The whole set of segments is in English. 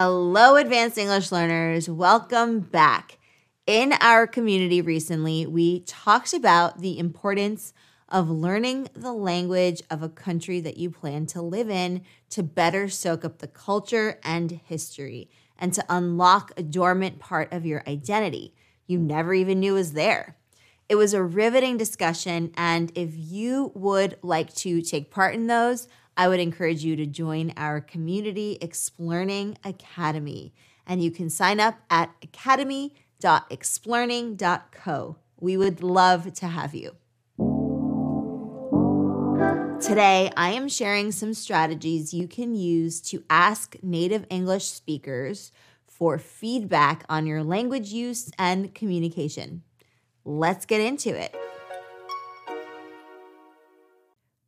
Hello, advanced English learners. Welcome back. In our community recently, we talked about the importance of learning the language of a country that you plan to live in to better soak up the culture and history and to unlock a dormant part of your identity you never even knew was there. It was a riveting discussion, and if you would like to take part in those, I would encourage you to join our community Explearning Academy. And you can sign up at academy.explearning.co. We would love to have you. Today, I am sharing some strategies you can use to ask native English speakers for feedback on your language use and communication. Let's get into it.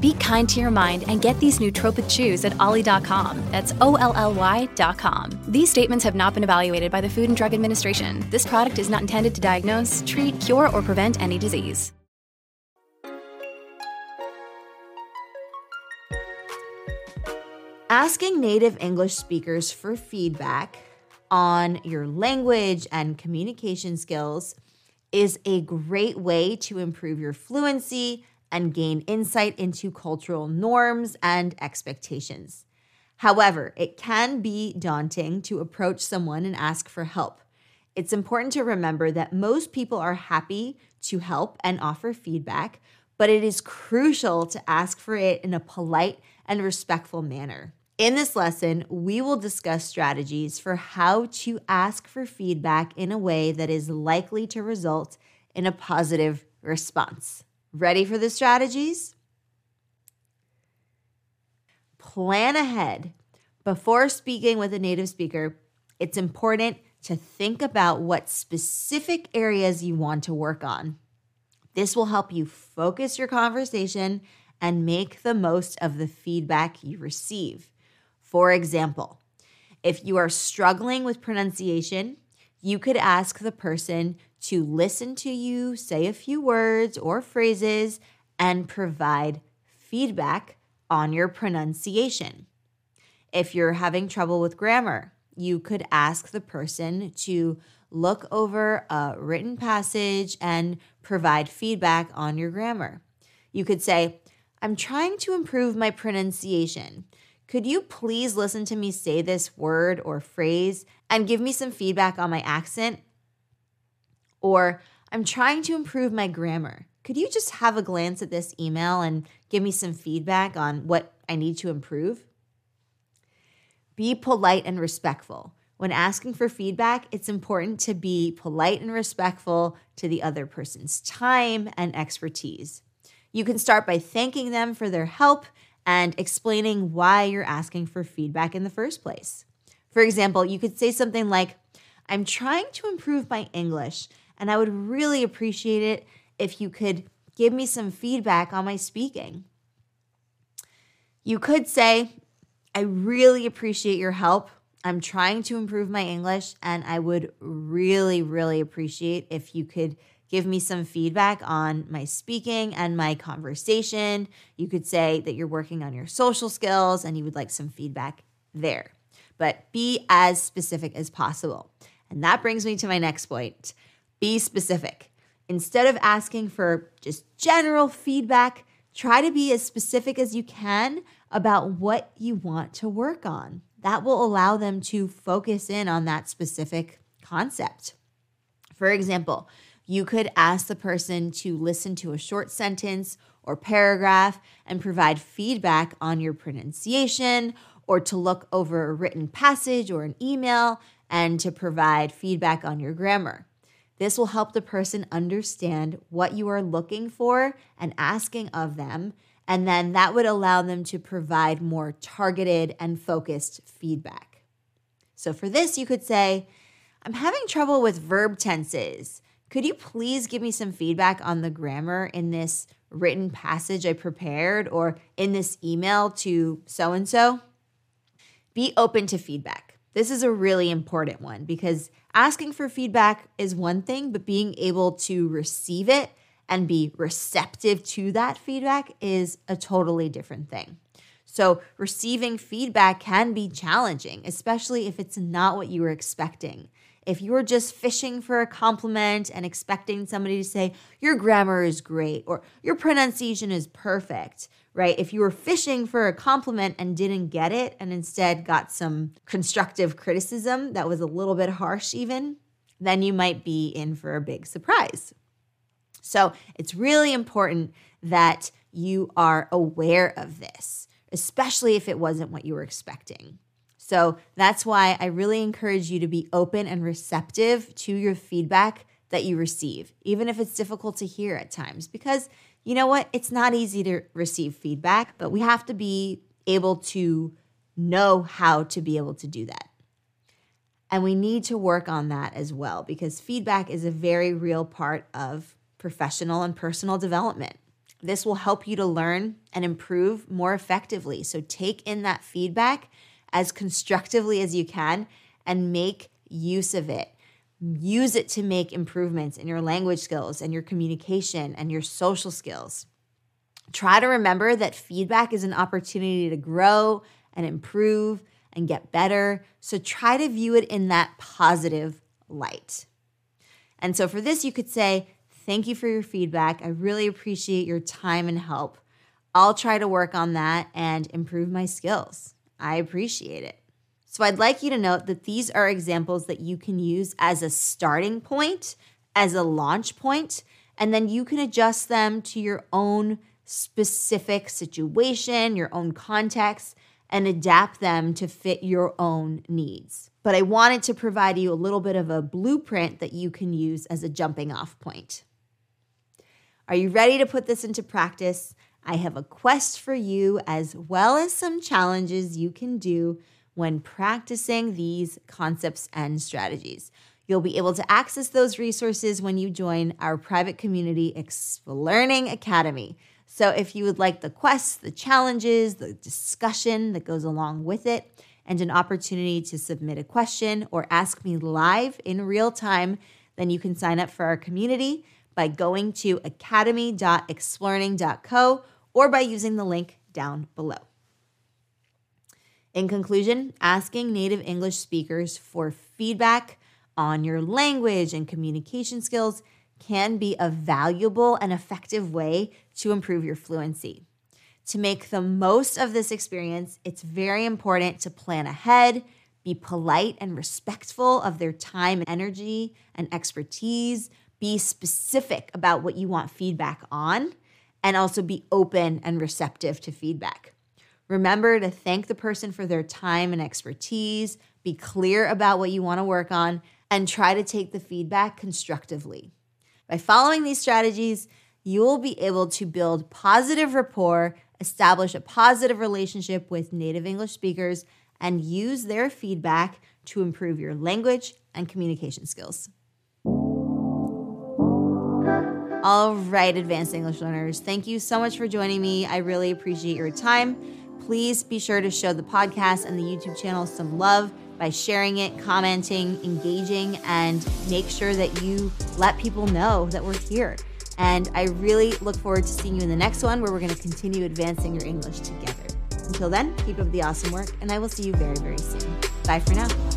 Be kind to your mind and get these nootropic chews at olly.com. That's O L L Y.com. These statements have not been evaluated by the Food and Drug Administration. This product is not intended to diagnose, treat, cure, or prevent any disease. Asking native English speakers for feedback on your language and communication skills is a great way to improve your fluency and gain insight into cultural norms and expectations. However, it can be daunting to approach someone and ask for help. It's important to remember that most people are happy to help and offer feedback, but it is crucial to ask for it in a polite and respectful manner. In this lesson, we will discuss strategies for how to ask for feedback in a way that is likely to result in a positive response. Ready for the strategies? Plan ahead. Before speaking with a native speaker, it's important to think about what specific areas you want to work on. This will help you focus your conversation and make the most of the feedback you receive. For example, if you are struggling with pronunciation, you could ask the person to listen to you say a few words or phrases and provide feedback on your pronunciation. If you're having trouble with grammar, you could ask the person to look over a written passage and provide feedback on your grammar. You could say, I'm trying to improve my pronunciation. Could you please listen to me say this word or phrase and give me some feedback on my accent? Or, I'm trying to improve my grammar. Could you just have a glance at this email and give me some feedback on what I need to improve? Be polite and respectful. When asking for feedback, it's important to be polite and respectful to the other person's time and expertise. You can start by thanking them for their help and explaining why you're asking for feedback in the first place. For example, you could say something like, I'm trying to improve my English, and I would really appreciate it if you could give me some feedback on my speaking. You could say, I really appreciate your help. I'm trying to improve my English, and I would really, really appreciate if you could give me some feedback on my speaking and my conversation. You could say that you're working on your social skills and you would like some feedback there. But be as specific as possible. And that brings me to my next point be specific. Instead of asking for just general feedback, try to be as specific as you can about what you want to work on. That will allow them to focus in on that specific concept. For example, you could ask the person to listen to a short sentence or paragraph and provide feedback on your pronunciation, or to look over a written passage or an email and to provide feedback on your grammar. This will help the person understand what you are looking for and asking of them, and then that would allow them to provide more targeted and focused feedback. So for this, you could say, I'm having trouble with verb tenses. Could you please give me some feedback on the grammar in this written passage I prepared or in this email to so and so? Be open to feedback. This is a really important one because asking for feedback is one thing, but being able to receive it and be receptive to that feedback is a totally different thing. So, receiving feedback can be challenging, especially if it's not what you were expecting. If you're just fishing for a compliment and expecting somebody to say, your grammar is great or your pronunciation is perfect, right? If you were fishing for a compliment and didn't get it and instead got some constructive criticism that was a little bit harsh, even, then you might be in for a big surprise. So it's really important that you are aware of this, especially if it wasn't what you were expecting. So that's why I really encourage you to be open and receptive to your feedback that you receive, even if it's difficult to hear at times, because you know what? It's not easy to receive feedback, but we have to be able to know how to be able to do that. And we need to work on that as well because feedback is a very real part of professional and personal development. This will help you to learn and improve more effectively. So take in that feedback as constructively as you can and make use of it use it to make improvements in your language skills and your communication and your social skills. Try to remember that feedback is an opportunity to grow and improve and get better. So try to view it in that positive light. And so for this, you could say, Thank you for your feedback. I really appreciate your time and help. I'll try to work on that and improve my skills. I appreciate it. So I'd like you to note that these are examples that you can use as a starting point, as a launch point, and then you can adjust them to your own specific situation, your own context, and adapt them to fit your own needs. But I wanted to provide you a little bit of a blueprint that you can use as a jumping off point. Are you ready to put this into practice? I have a quest for you as well as some challenges you can do when practicing these concepts and strategies. You'll be able to access those resources when you join our private community, Learning Academy. So, if you would like the quests, the challenges, the discussion that goes along with it, and an opportunity to submit a question or ask me live in real time, then you can sign up for our community by going to academy.explearning.co or by using the link down below. In conclusion, asking native English speakers for feedback on your language and communication skills can be a valuable and effective way to improve your fluency. To make the most of this experience, it's very important to plan ahead, be polite and respectful of their time and energy and expertise, be specific about what you want feedback on, and also be open and receptive to feedback. Remember to thank the person for their time and expertise, be clear about what you want to work on, and try to take the feedback constructively. By following these strategies, you will be able to build positive rapport, establish a positive relationship with native English speakers, and use their feedback to improve your language and communication skills. All right, advanced English learners, thank you so much for joining me. I really appreciate your time please be sure to show the podcast and the YouTube channel some love by sharing it, commenting, engaging, and make sure that you let people know that we're here. And I really look forward to seeing you in the next one where we're going to continue advancing your English together. Until then, keep up the awesome work, and I will see you very, very soon. Bye for now.